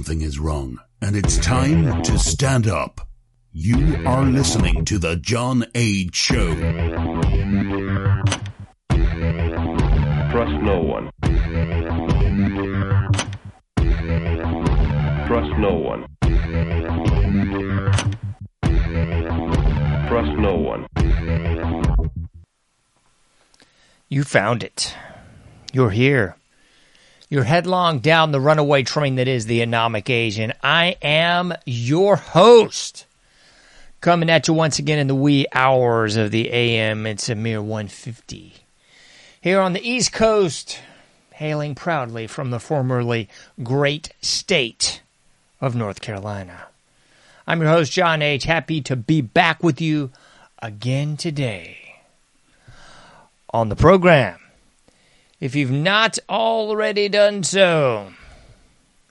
something is wrong and it's time to stand up. You are listening to The John Age Show. Trust no one. Trust no one. Trust no one. You found it. You're here. You're headlong down the runaway train that is the Anomic Age, and I am your host. Coming at you once again in the wee hours of the AM. It's a mere 150. Here on the East Coast, hailing proudly from the formerly great state of North Carolina. I'm your host, John H. Happy to be back with you again today. On the program, if you've not already done so,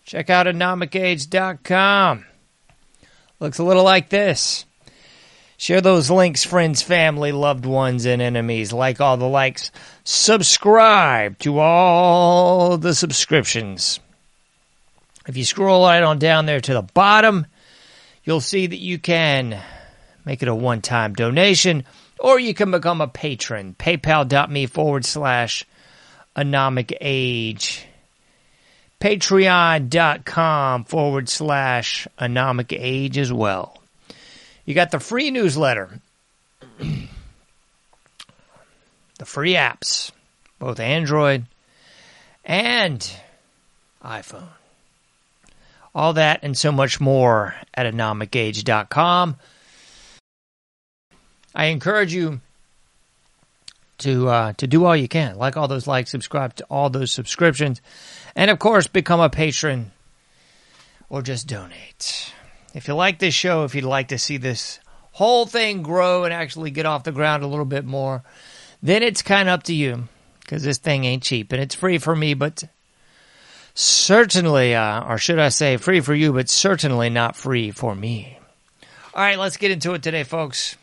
check out anomicage.com. Looks a little like this. Share those links, friends, family, loved ones, and enemies. Like all the likes. Subscribe to all the subscriptions. If you scroll right on down there to the bottom, you'll see that you can make it a one time donation or you can become a patron. PayPal.me forward slash anomic age. Patreon.com forward slash anomic age as well. You got the free newsletter, the free apps, both Android and iPhone. All that and so much more at anomicage.com. I encourage you to uh, to do all you can, like all those likes, subscribe to all those subscriptions, and of course become a patron or just donate. If you like this show, if you'd like to see this whole thing grow and actually get off the ground a little bit more, then it's kind of up to you because this thing ain't cheap and it's free for me, but certainly, uh, or should I say, free for you, but certainly not free for me. All right, let's get into it today, folks.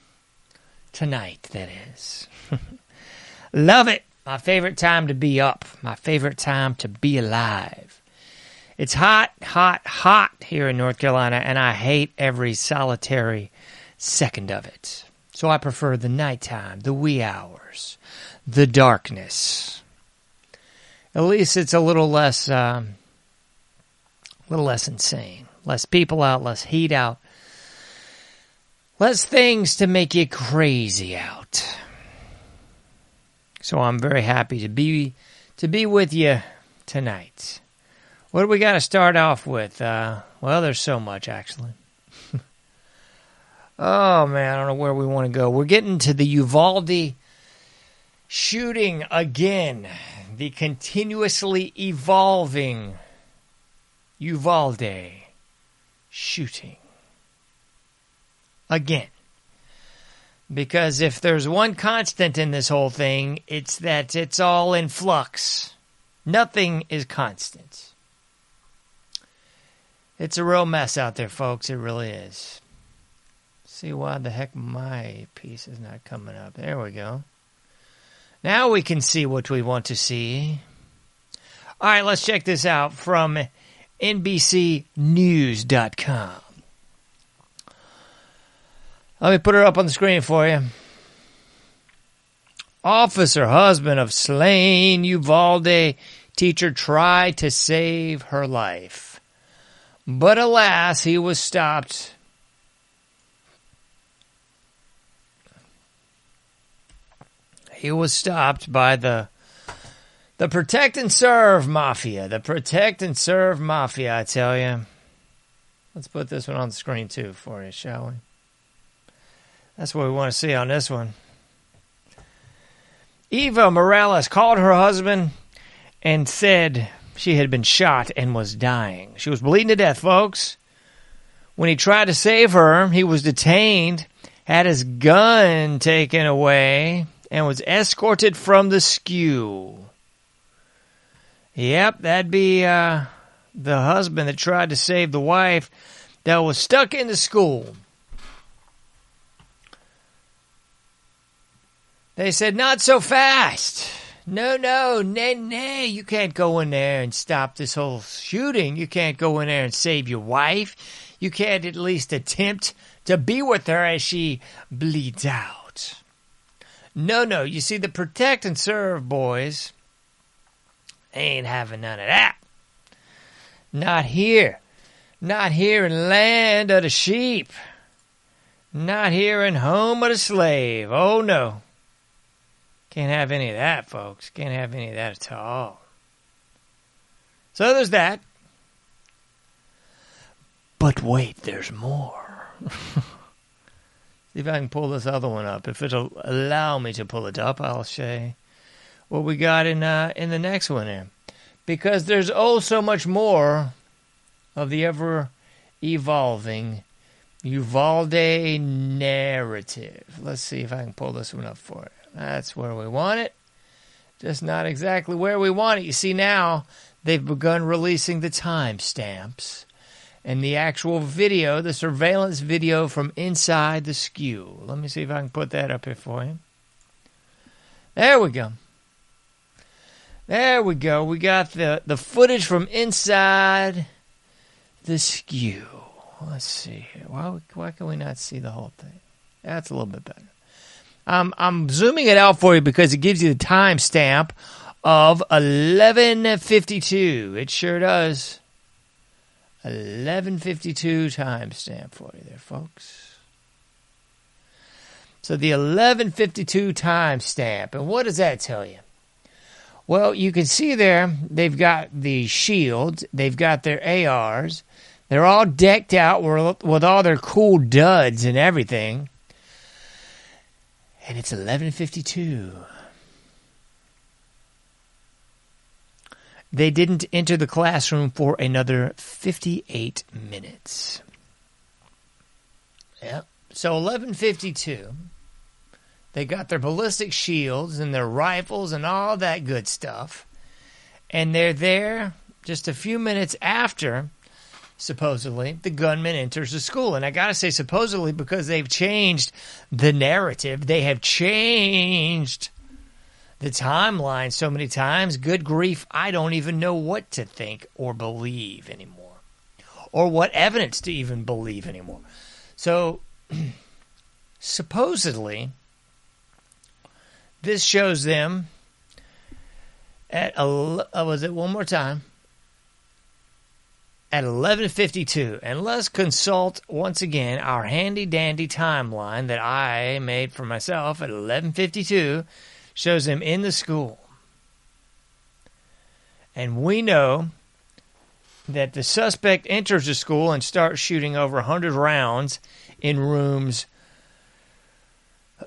Tonight, that is. Love it. My favorite time to be up. My favorite time to be alive. It's hot, hot, hot here in North Carolina, and I hate every solitary second of it. So I prefer the nighttime, the wee hours, the darkness. At least it's a little less, um, a little less insane. Less people out, less heat out, less things to make you crazy out. So I'm very happy to be to be with you tonight. What do we got to start off with? Uh, well, there's so much actually. oh man, I don't know where we want to go. We're getting to the Uvalde shooting again. The continuously evolving Uvalde shooting again. Because if there's one constant in this whole thing, it's that it's all in flux. Nothing is constant. It's a real mess out there, folks. It really is. See why the heck my piece is not coming up. There we go. Now we can see what we want to see. All right, let's check this out from NBCNews.com. Let me put her up on the screen for you. Officer, husband of slain Uvalde teacher, tried to save her life. But alas, he was stopped. He was stopped by the the protect and serve mafia. The protect and serve mafia, I tell you. Let's put this one on the screen too for you, shall we? That's what we want to see on this one. Eva Mireles called her husband and said she had been shot and was dying. She was bleeding to death, folks. When he tried to save her, he was detained, had his gun taken away, and was escorted from the skew. Yep, that'd be uh, the husband that tried to save the wife that was stuck in the school. They said, not so fast. No, no, nay, nay, you can't go in there and stop this whole shooting. You can't go in there and save your wife. You can't at least attempt to be with her as she bleeds out. No, no, you see, the protect and serve boys ain't having none of that. Not here. Not here in land of the sheep. Not here in home of the slave. Oh no. Can't have any of that, folks. Can't have any of that at all. So there's that. But wait, there's more. See if I can pull this other one up. If it'll allow me to pull it up, I'll show what we got in uh, in the next one here. Because there's oh so much more of the ever evolving Uvalde narrative. Let's see if I can pull this one up for you. That's where we want it. Just not exactly where we want it. You see, now they've begun releasing the timestamps and the actual video, the surveillance video from inside the skew. Let me see if I can put that up here for you. There we go. There we go. We got the, the footage from inside the skew. Let's see here. Why, why can we not see the whole thing? That's a little bit better. Um, I'm zooming it out for you because it gives you the timestamp of 1152. It sure does. 1152 timestamp for you there, folks. So the 1152 timestamp, and what does that tell you? Well, you can see there they've got the shields, they've got their ARs, they're all decked out with all their cool duds and everything. And it's 11:52. They didn't enter the classroom for another 58 minutes. Yep. So 11:52. They got their ballistic shields and their rifles and all that good stuff. And they're there just a few minutes after supposedly, the gunman enters the school. And I got to say, supposedly, because they've changed the narrative, they have changed the timeline so many times. Good grief, I don't even know what to think or believe anymore, or what evidence to even believe anymore. So, supposedly, this shows them at a, uh, was it one more time at 11:52 and let's consult once again our handy dandy timeline that I made for myself at 11:52 shows him in the school. And we know that the suspect enters the school and starts shooting over 100 rounds in rooms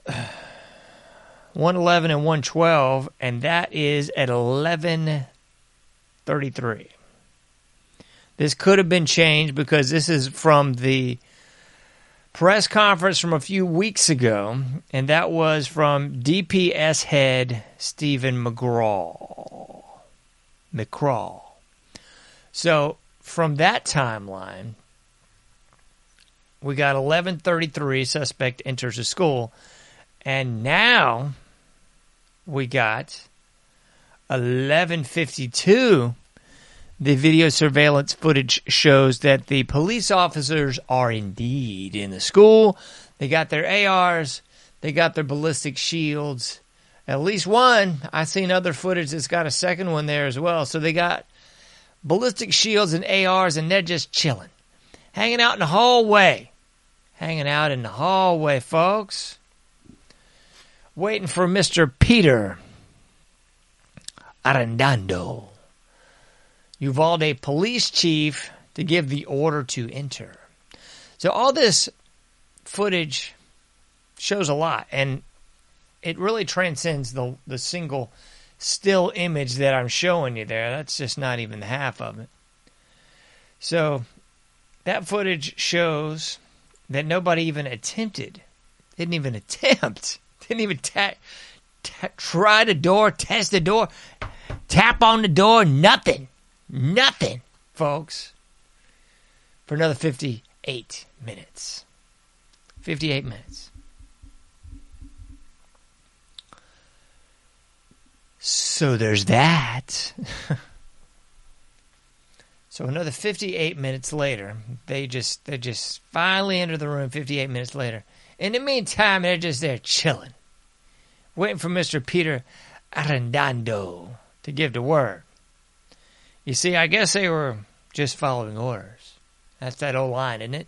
111 and 112 and that is at 11:33. This could have been changed because this is from the press conference from a few weeks ago, and that was from DPS head Stephen McGraw. McCraw. So from that timeline, we got 1133 suspect enters the school, and now we got 1152 the video surveillance footage shows that the police officers are indeed in the school. They got their ARs, they got their ballistic shields. At least one. I seen other footage that's got a second one there as well. So they got ballistic shields and ARs, and they're just chilling, hanging out in the hallway, hanging out in the hallway, folks, waiting for Mister Peter Arredondo Uvalde police chief to give the order to enter. So all this footage shows a lot, and it really transcends the the single still image that I'm showing you there. That's just not even half of it. So that footage shows that nobody even attempted, didn't even attempt, didn't even ta- ta- try the door, test the door, tap on the door, nothing. Nothing, folks, for another 58 minutes. 58 minutes. So there's that. so another 58 minutes later, they just they just finally enter the room 58 minutes later. In the meantime, they're just there chilling, waiting for Mr. Peter Arredondo to give the word. You see, I guess they were just following orders. That's that old line, isn't it?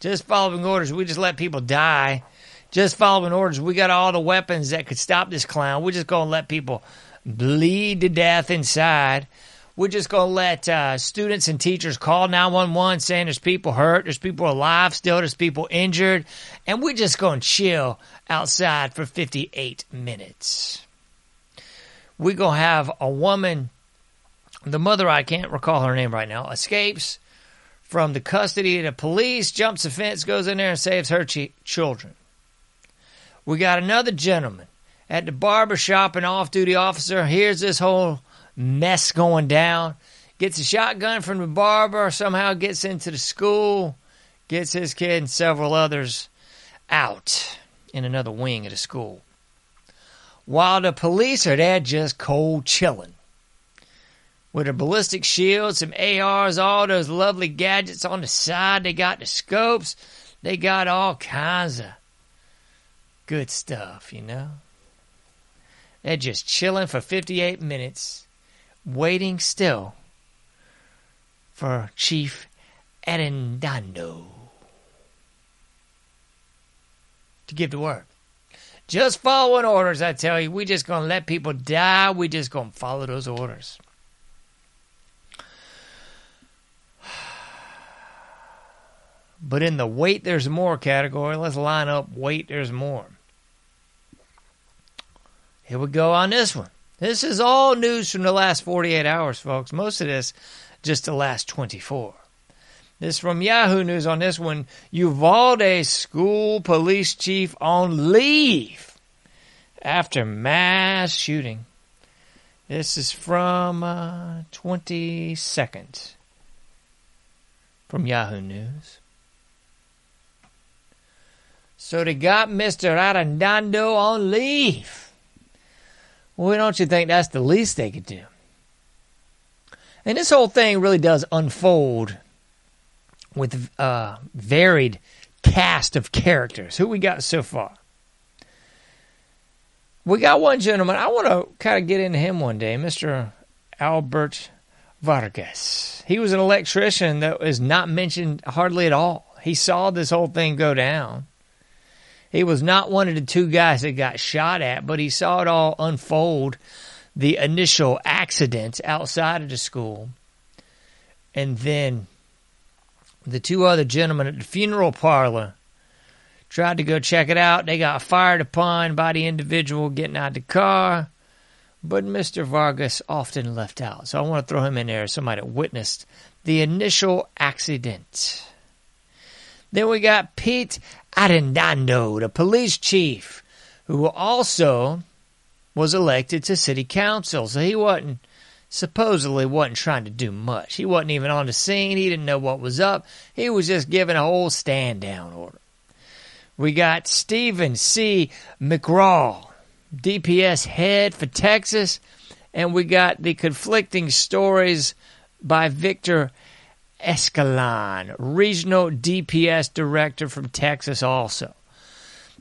Just following orders. We just let people die. Just following orders. We got all the weapons that could stop this clown. We're just going to let people bleed to death inside. We're just going to let uh, students and teachers call 911 saying there's people hurt, there's people alive still, there's people injured. And we're just going to chill outside for 58 minutes. We're going to have a woman, the mother, I can't recall her name right now, escapes from the custody of the police, jumps the fence, goes in there and saves her ch- children. We got another gentleman at the barber shop, an off duty officer hears this whole mess going down, gets a shotgun from the barber, somehow gets into the school, gets his kid and several others out in another wing of the school. While the police are there just cold chilling. With a ballistic shield, some ARs, all those lovely gadgets on the side. They got the scopes. They got all kinds of good stuff, you know? They're just chilling for 58 minutes, waiting still for Chief Arredondo to give the word. Just following orders, I tell you. We just gonna let people die. We just gonna follow those orders. But in the wait there's more category, let's line up wait there's more. Here we go on this one. This is all news from the last 48 hours, folks. Most of this just the last 24. This from Yahoo News on this one. Uvalde school police chief on leave after mass shooting. This is from uh, 22nd from Yahoo News. So they got Mr. Arredondo on leave. Well, don't you think that's the least they could do? And this whole thing really does unfold with a varied cast of characters. Who we got so far? We got one gentleman. I want to kind of get into him one day, Mr. Albert Vargas. He was an electrician that was not mentioned hardly at all. He saw this whole thing go down. He was not one of the two guys that got shot at, but he saw it all unfold the initial accident outside of the school. And then the two other gentlemen at the funeral parlor tried to go check it out. They got fired upon by the individual getting out of the car. But Mr. Vargas often left out. So I want to throw him in there as somebody that witnessed the initial accident. Then we got Pete Arredondo, the police chief, who also was elected to city council. So he wasn't supposedly wasn't trying to do much. He wasn't even on the scene. He didn't know what was up. He was just giving a whole stand down order. We got Stephen C. McGraw, DPS head for Texas, and we got the conflicting stories by Victor Escalon, regional DPS director from Texas, also.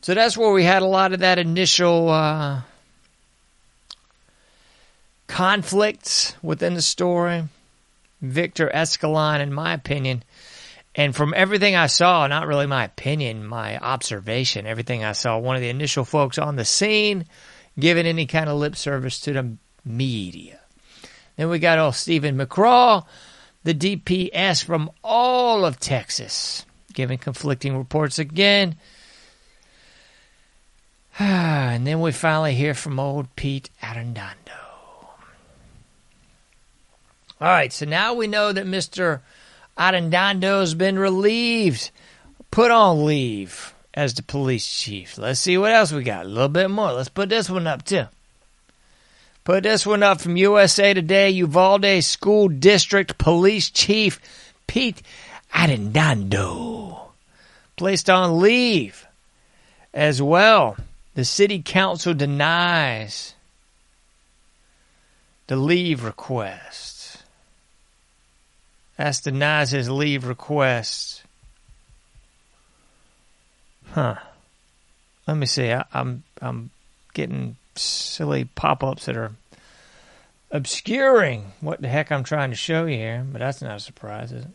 So that's where we had a lot of that initial uh, conflicts within the story. Victor Escalon, in my opinion, and from everything I saw, not really my opinion, my observation, everything I saw, one of the initial folks on the scene giving any kind of lip service to the media. Then we got old Stephen McCraw, the DPS from all of Texas, giving conflicting reports again. and then we finally hear from old Pete Arredondo. All right, so now we know that Mr. Arredondo has been relieved, put on leave as the police chief. Let's see what else we got. A little bit more. Let's put this one up too. Put this one up from USA Today. Uvalde School District Police Chief Pete Arredondo placed on leave as well. The city council denies the leave request. That's denies his leave request. Huh. Let me see. I, I'm I'm getting silly pop-ups that are obscuring what the heck I'm trying to show you here, but that's not a surprise, is it?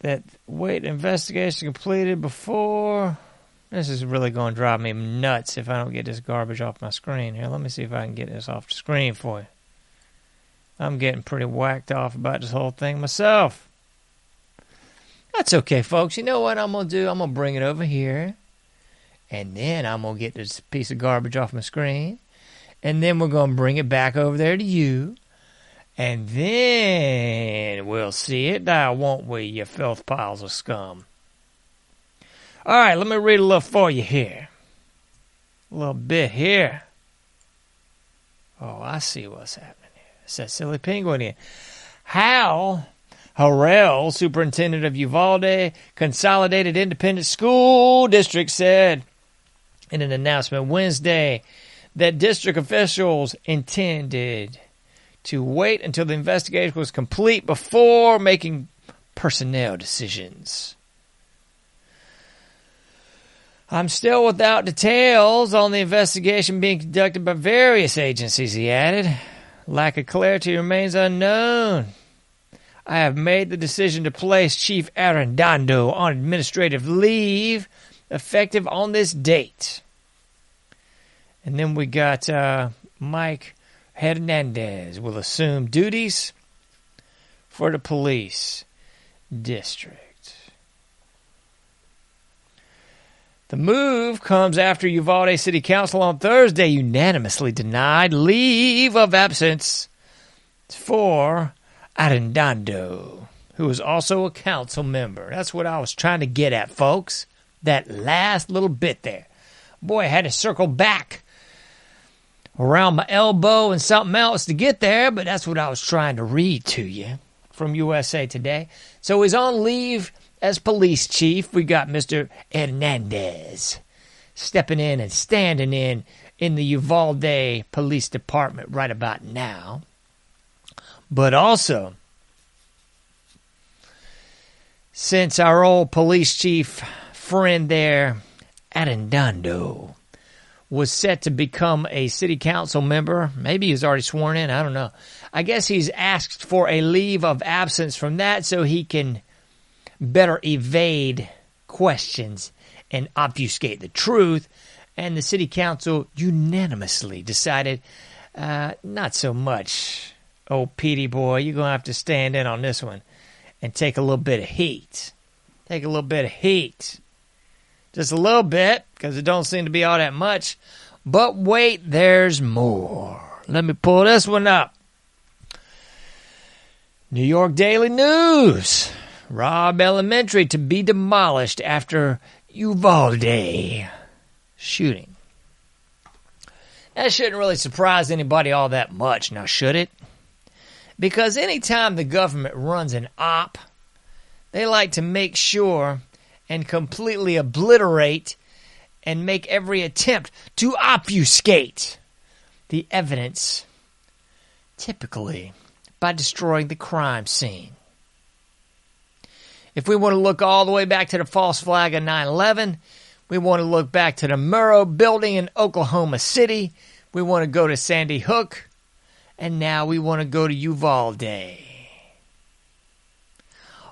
That wait investigation completed before. This is really going to drive me nuts if I don't get this garbage off my screen here. Let me see if I can get this off the screen for you. I'm getting pretty whacked off about this whole thing myself. That's okay, folks. You know what I'm going to do? I'm going to bring it over here. And then I'm going to get this piece of garbage off my screen. And then we're going to bring it back over there to you. And then we'll see it now, won't we, you filth piles of scum? All right, let me read a little for you here. A little bit here. Oh, I see what's happening here. It's that silly penguin here. Hal Harrell, superintendent of Uvalde Consolidated Independent School District, said in an announcement Wednesday that district officials intended to wait until the investigation was complete before making personnel decisions. I'm still without details on the investigation being conducted by various agencies, he added. Lack of clarity remains unknown. I have made the decision to place Chief Arredondo on administrative leave effective on this date. And then we got uh, Mike Hernandez will assume duties for the police district. The move comes after Uvalde City Council on Thursday unanimously denied leave of absence for Arredondo, was also a council member. That's what I was trying to get at, folks. That last little bit there. Boy, I had to circle back around my elbow and something else to get there, but that's what I was trying to read to you from USA Today. So he's on leave as police chief. We got Mr. Hernandez stepping in and standing in in the Uvalde Police Department right about now. But also, since our old police chief friend there, Arredondo, was set to become a city council member. Maybe he's already sworn in. I don't know. I guess he's asked for a leave of absence from that so he can better evade questions and obfuscate the truth. And the city council unanimously decided uh, not so much. Oh, Petey boy, you're going to have to stand in on this one and take a little bit of heat. Take a little bit of heat just a little bit because it don't seem to be all that much. But wait, there's more. Let me pull this one up. New York Daily News. Robb Elementary to be demolished after Uvalde shooting. That shouldn't really surprise anybody all that much, now should it? Because anytime the government runs an op, they like to make sure and completely obliterate and make every attempt to obfuscate the evidence, typically by destroying the crime scene. If we want to look all the way back to the false flag of 9 11, we want to look back to the Murrah building in Oklahoma City, we want to go to Sandy Hook, and now we want to go to Uvalde.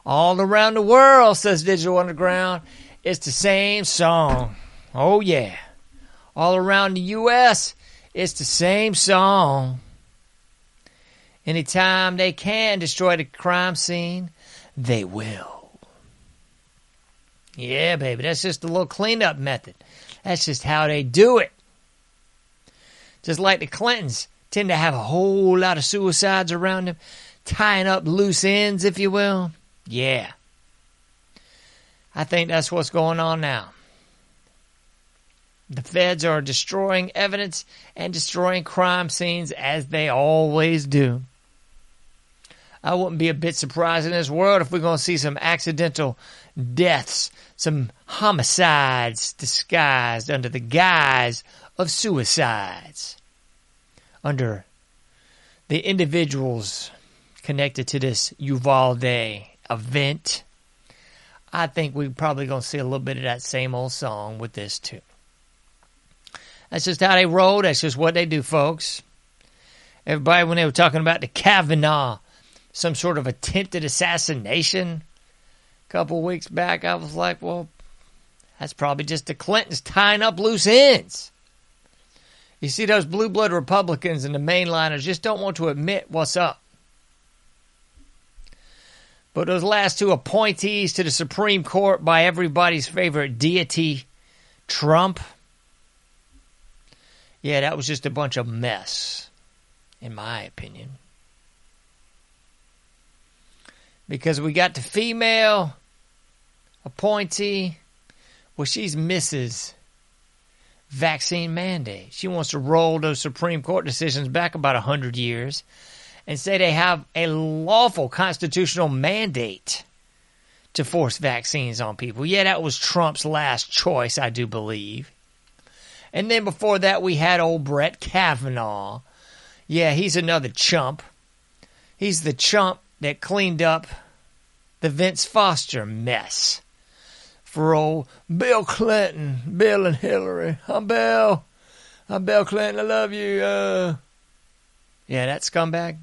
All around the world, says Digital Underground, it's the same song. Oh, yeah. All around the U.S., it's the same song. Anytime they can destroy the crime scene, they will. Yeah, baby, that's just a little cleanup method. That's just how they do it. Just like the Clintons tend to have a whole lot of suicides around them, tying up loose ends, if you will. Yeah. I think that's what's going on now. The feds are destroying evidence and destroying crime scenes as they always do. I wouldn't be a bit surprised in this world if we're going to see some accidental deaths, some homicides disguised under the guise of suicides, under the individuals connected to this Uvalde event. I think we're probably going to see a little bit of that same old song with this too. That's just how they roll. That's just what they do, folks. Everybody, when they were talking about the Kavanaugh, some sort of attempted assassination a couple weeks back, I was like, well, that's probably just the Clintons tying up loose ends. You see, those blue blood Republicans and the mainliners just don't want to admit what's up. But those last two appointees to the Supreme Court by everybody's favorite deity, Trump, yeah, that was just a bunch of mess, in my opinion. Because we got the female appointee, well, she's Mrs. Vaccine mandate. She wants to roll those Supreme Court decisions back about 100 years and say they have a lawful constitutional mandate to force vaccines on people. Yeah, that was Trump's last choice, I do believe. And then before that, we had old Brett Kavanaugh. Yeah, he's another chump. He's the chump that cleaned up the Vince Foster mess for old Bill Clinton, Bill and Hillary. I'm Bill. I'm Bill Clinton. I love you. Uh, yeah, that scumbag.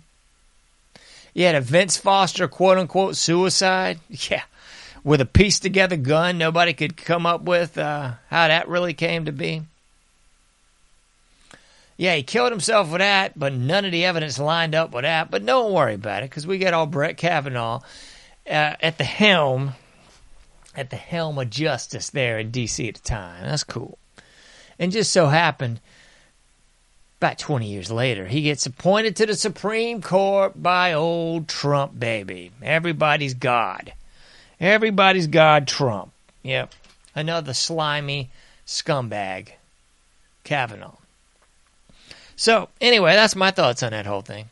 Yeah, the Vince Foster quote unquote suicide. Yeah, with a pieced together gun nobody could come up with uh, how that really came to be. Yeah, he killed himself with that, but none of the evidence lined up with that. But don't worry about it, because we got all Brett Kavanaugh uh, at the helm, at the helm of justice there in D.C. at the time. That's cool. And just so happened, about 20 years later, he gets appointed to the Supreme Court by old Trump, baby. Everybody's God. Everybody's God, Trump. Yep. Another slimy scumbag, Kavanaugh. So, anyway, that's my thoughts on that whole thing.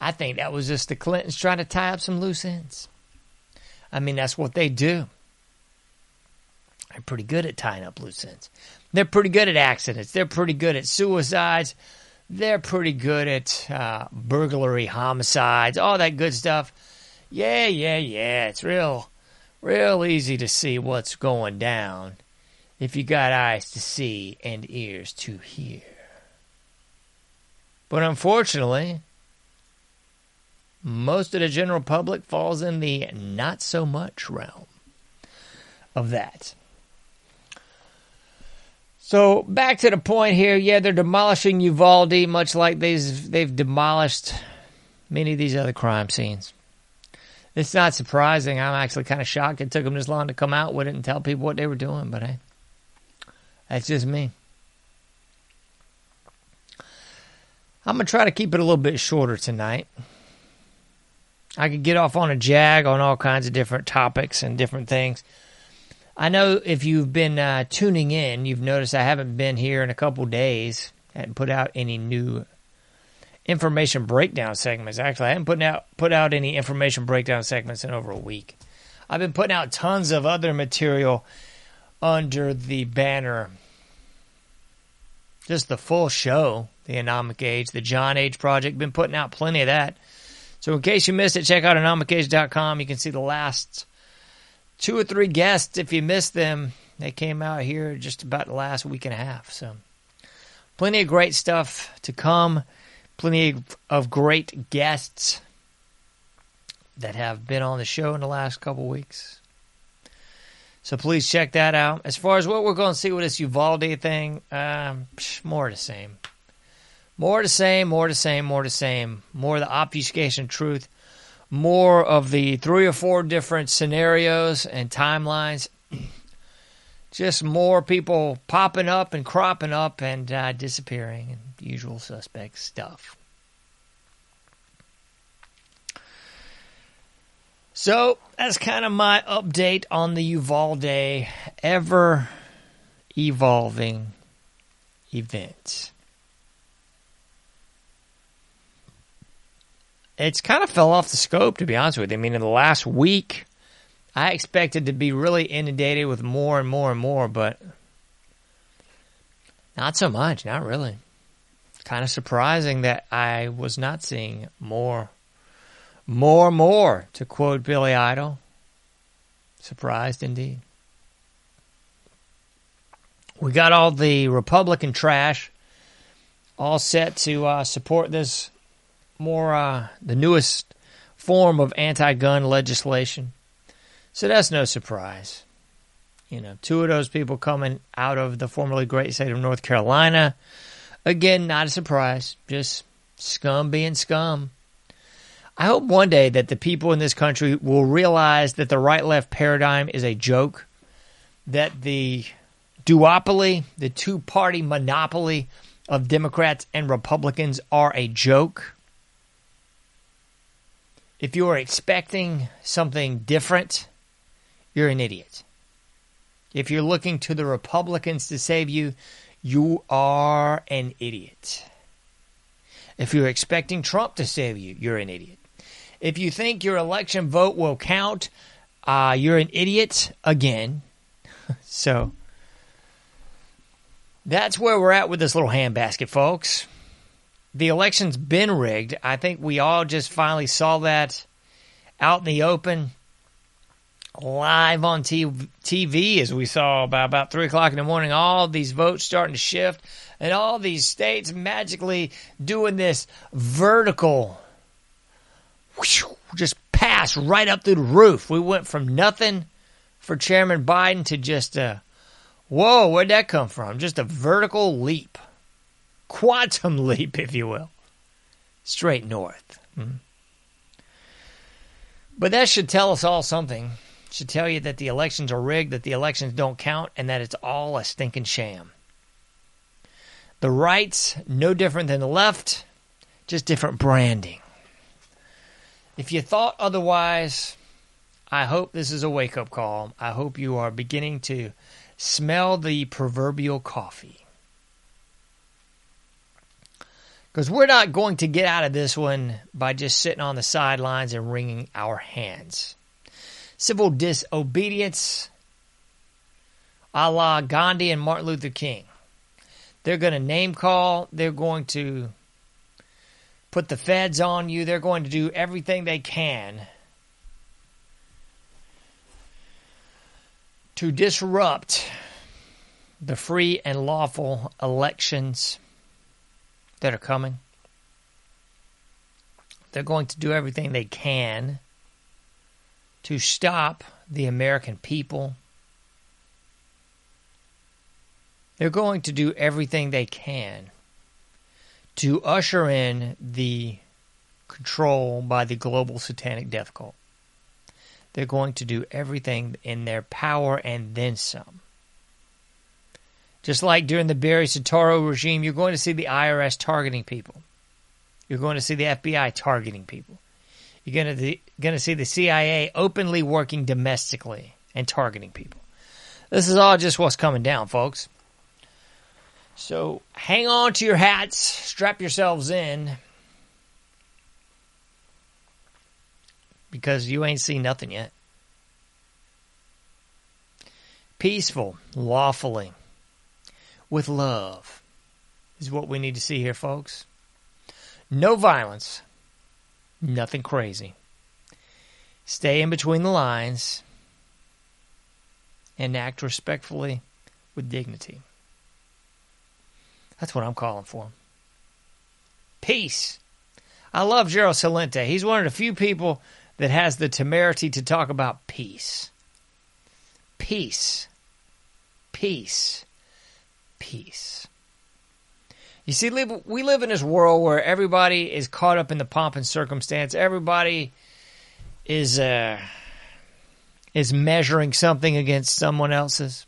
I think that was just the Clintons trying to tie up some loose ends. I mean, that's what they do. They're pretty good at tying up loose ends. They're pretty good at accidents. They're pretty good at suicides. They're pretty good at uh, burglary, homicides, all that good stuff. Yeah, yeah, yeah. It's real, real easy to see what's going down if you got eyes to see and ears to hear. But unfortunately, most of the general public falls in the not so much realm of that. So back to the point here, yeah, they're demolishing Uvalde, much like they've they've demolished many of these other crime scenes. It's not surprising. I'm actually kind of shocked it took them this long to come out with it and tell people what they were doing, but hey, that's just me. I'm to try to keep it a little bit shorter tonight. I could get off on a jag on all kinds of different topics and different things. I know if you've been uh, tuning in, you've noticed I haven't been here in a couple days. I hadn't put out any new information breakdown segments. Actually, I haven't put out put out any information breakdown segments in over a week. I've been putting out tons of other material under the banner, just the full show the Anomic Age, the John Age Project. Been putting out plenty of that. So in case you missed it, check out anomicage.com. You can see the last two or three guests. If you missed them, they came out here just about the last week and a half. So plenty of great stuff to come. Plenty of great guests that have been on the show in the last couple weeks. So please check that out. As far as what we're going to see with this Uvalde thing, um, more the same. More the same, more the same, more the same. More the obfuscation truth. More of the three or four different scenarios and timelines. Just more people popping up and cropping up and uh, disappearing and usual suspect stuff. So that's kind of my update on the Uvalde ever evolving event. It's kind of fell off the scope, to be honest with you. I mean, in the last week, I expected to be really inundated with more and more and more, but not so much. Not really. Kind of surprising that I was not seeing more, more, more, to quote Billy Idol. Surprised indeed. We got all the Republican trash all set to uh, support this more uh, the newest form of anti-gun legislation. So that's no surprise. You know, two of those people coming out of the formerly great state of North Carolina. Again, not a surprise. Just scum being scum. I hope one day that the people in this country will realize that the right left paradigm is a joke, that the duopoly, the two party monopoly of Democrats and Republicans are a joke. If you are expecting something different, you're an idiot. If you're looking to the Republicans to save you, you are an idiot. If you're expecting Trump to save you, you're an idiot. If you think your election vote will count, uh, you're an idiot again. so that's where we're at with this little handbasket, folks. The election's been rigged. I think we all just finally saw that out in the open, live on TV, as we saw by about 3 o'clock in the morning. All these votes starting to shift, and all these states magically doing this vertical just pass right up through the roof. We went from nothing for Chairman Biden to just a whoa, where'd that come from? Just a vertical leap, quantum leap, if you will, straight north. Mm-hmm. But that should tell us all something. It should tell you that the elections are rigged, that the elections don't count, and that it's all a stinking sham. The right's no different than the left, just different branding. If you thought otherwise, I hope this is a wake up call. I hope you are beginning to smell the proverbial coffee. Because we're not going to get out of this one by just sitting on the sidelines and wringing our hands. Civil disobedience, a la Gandhi and Martin Luther King. They're going to name call, they're going to put the feds on you. They're going to do everything they can to disrupt the free and lawful elections that are coming. They're going to do everything they can to stop the American people. They're going to do everything they can to usher in the control by the global satanic death cult. They're going to do everything in their power and then some. Just like during the Barry Soetoro regime, you're going to see the IRS targeting people. You're going to see the FBI targeting people. You're going to, going to see the CIA openly working domestically and targeting people. This is all just what's coming down, folks. So hang on to your hats, strap yourselves in, because you ain't seen nothing yet. Peaceful, lawfully, with love is what we need to see here, folks. No violence, nothing crazy. Stay in between the lines and act respectfully with dignity. That's what I'm calling for. Peace. I love Gerald Celente. He's one of the few people that has the temerity to talk about peace. Peace. Peace. Peace. You see, we live in this world where everybody is caught up in the pomp and circumstance. Everybody is uh, is measuring something against someone else's.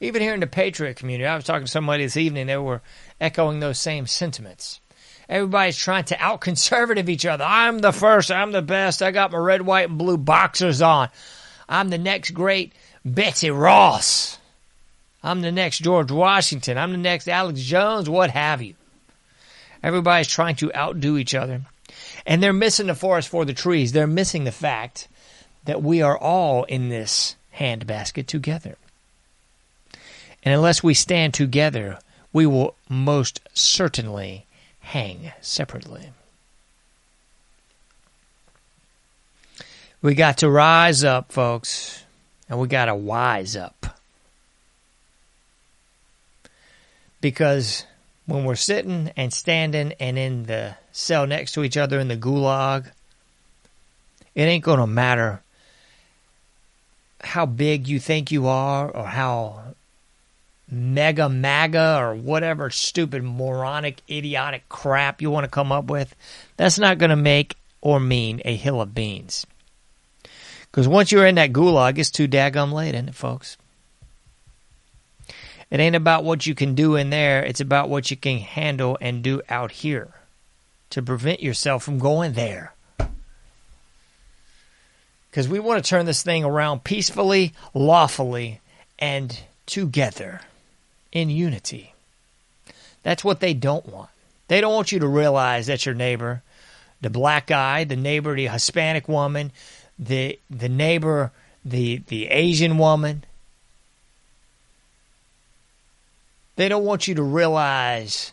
Even here in the Patriot community, I was talking to somebody this evening, they were echoing those same sentiments. Everybody's trying to out conservative each other. I'm the first, I'm the best, I got my red, white, and blue boxers on. I'm the next great Betsy Ross. I'm the next George Washington. I'm the next Alex Jones, what have you. Everybody's trying to outdo each other. And they're missing the forest for the trees. They're missing the fact that we are all in this handbasket together. And unless we stand together, we will most certainly hang separately. We got to rise up, folks, and we got to wise up. Because when we're sitting and standing and in the cell next to each other in the gulag, it ain't going to matter how big you think you are or how mega maga or whatever stupid moronic idiotic crap you want to come up with. That's not going to make or mean a hill of beans. Because once you're in that gulag it's too daggum late isn't it folks it ain't about what you can do in there it's about what you can handle and do out here to prevent yourself from going there because we want to turn this thing around peacefully lawfully and together in unity. That's what they don't want. They don't want you to realize that your neighbor, the black guy, the neighbor, the Hispanic woman, the the neighbor, the the Asian woman. They don't want you to realize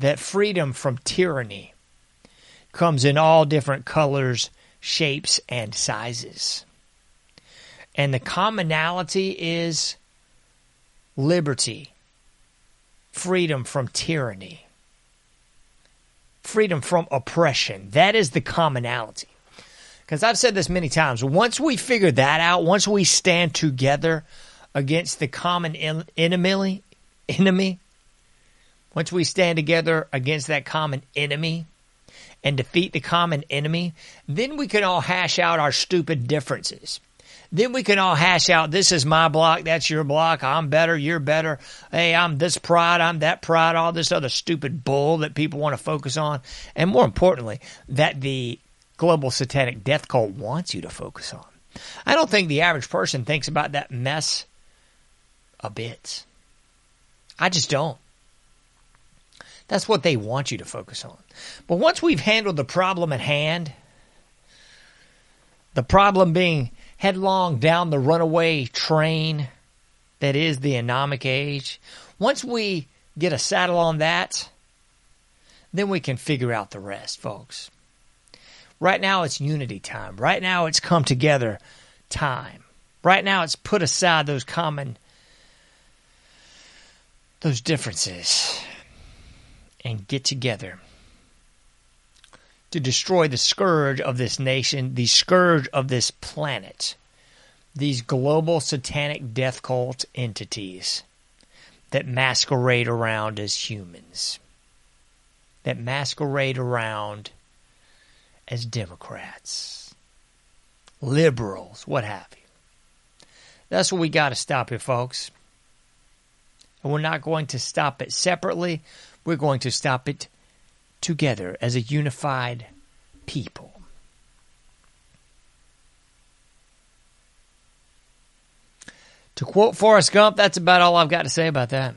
that freedom from tyranny comes in all different colors, shapes, and sizes. And the commonality is liberty, freedom from tyranny, freedom from oppression. That is the commonality. Because I've said this many times. Once we figure that out, once we stand together against the common enemy, enemy, once we stand together against that common enemy and defeat the common enemy, then we can all hash out our stupid differences. Then we can all hash out this is my block, that's your block, I'm better, you're better. Hey, I'm this pride, I'm that pride, all this other stupid bull that people want to focus on. And more importantly, that the global satanic death cult wants you to focus on. I don't think the average person thinks about that mess a bit. I just don't. That's what they want you to focus on. But once we've handled the problem at hand, the problem being headlong down the runaway train that is the anomic age, once we get a saddle on that, then we can figure out the rest, folks. Right now it's unity time. Right now it's come together time. Right now it's put aside those common those differences and get together to destroy the scourge of this nation, the scourge of this planet, these global satanic death cult entities that masquerade around as humans, that masquerade around as Democrats, liberals, what have you. That's what we got to stop here, folks. And we're not going to stop it separately. We're going to stop it together as a unified people. To quote Forrest Gump, that's about all I've got to say about that.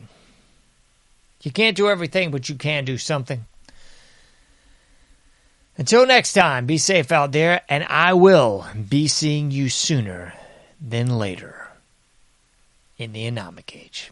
You can't do everything, but you can do something. Until next time, be safe out there, and I will be seeing you sooner than later in the Anomic Age.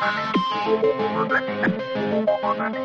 Thank you.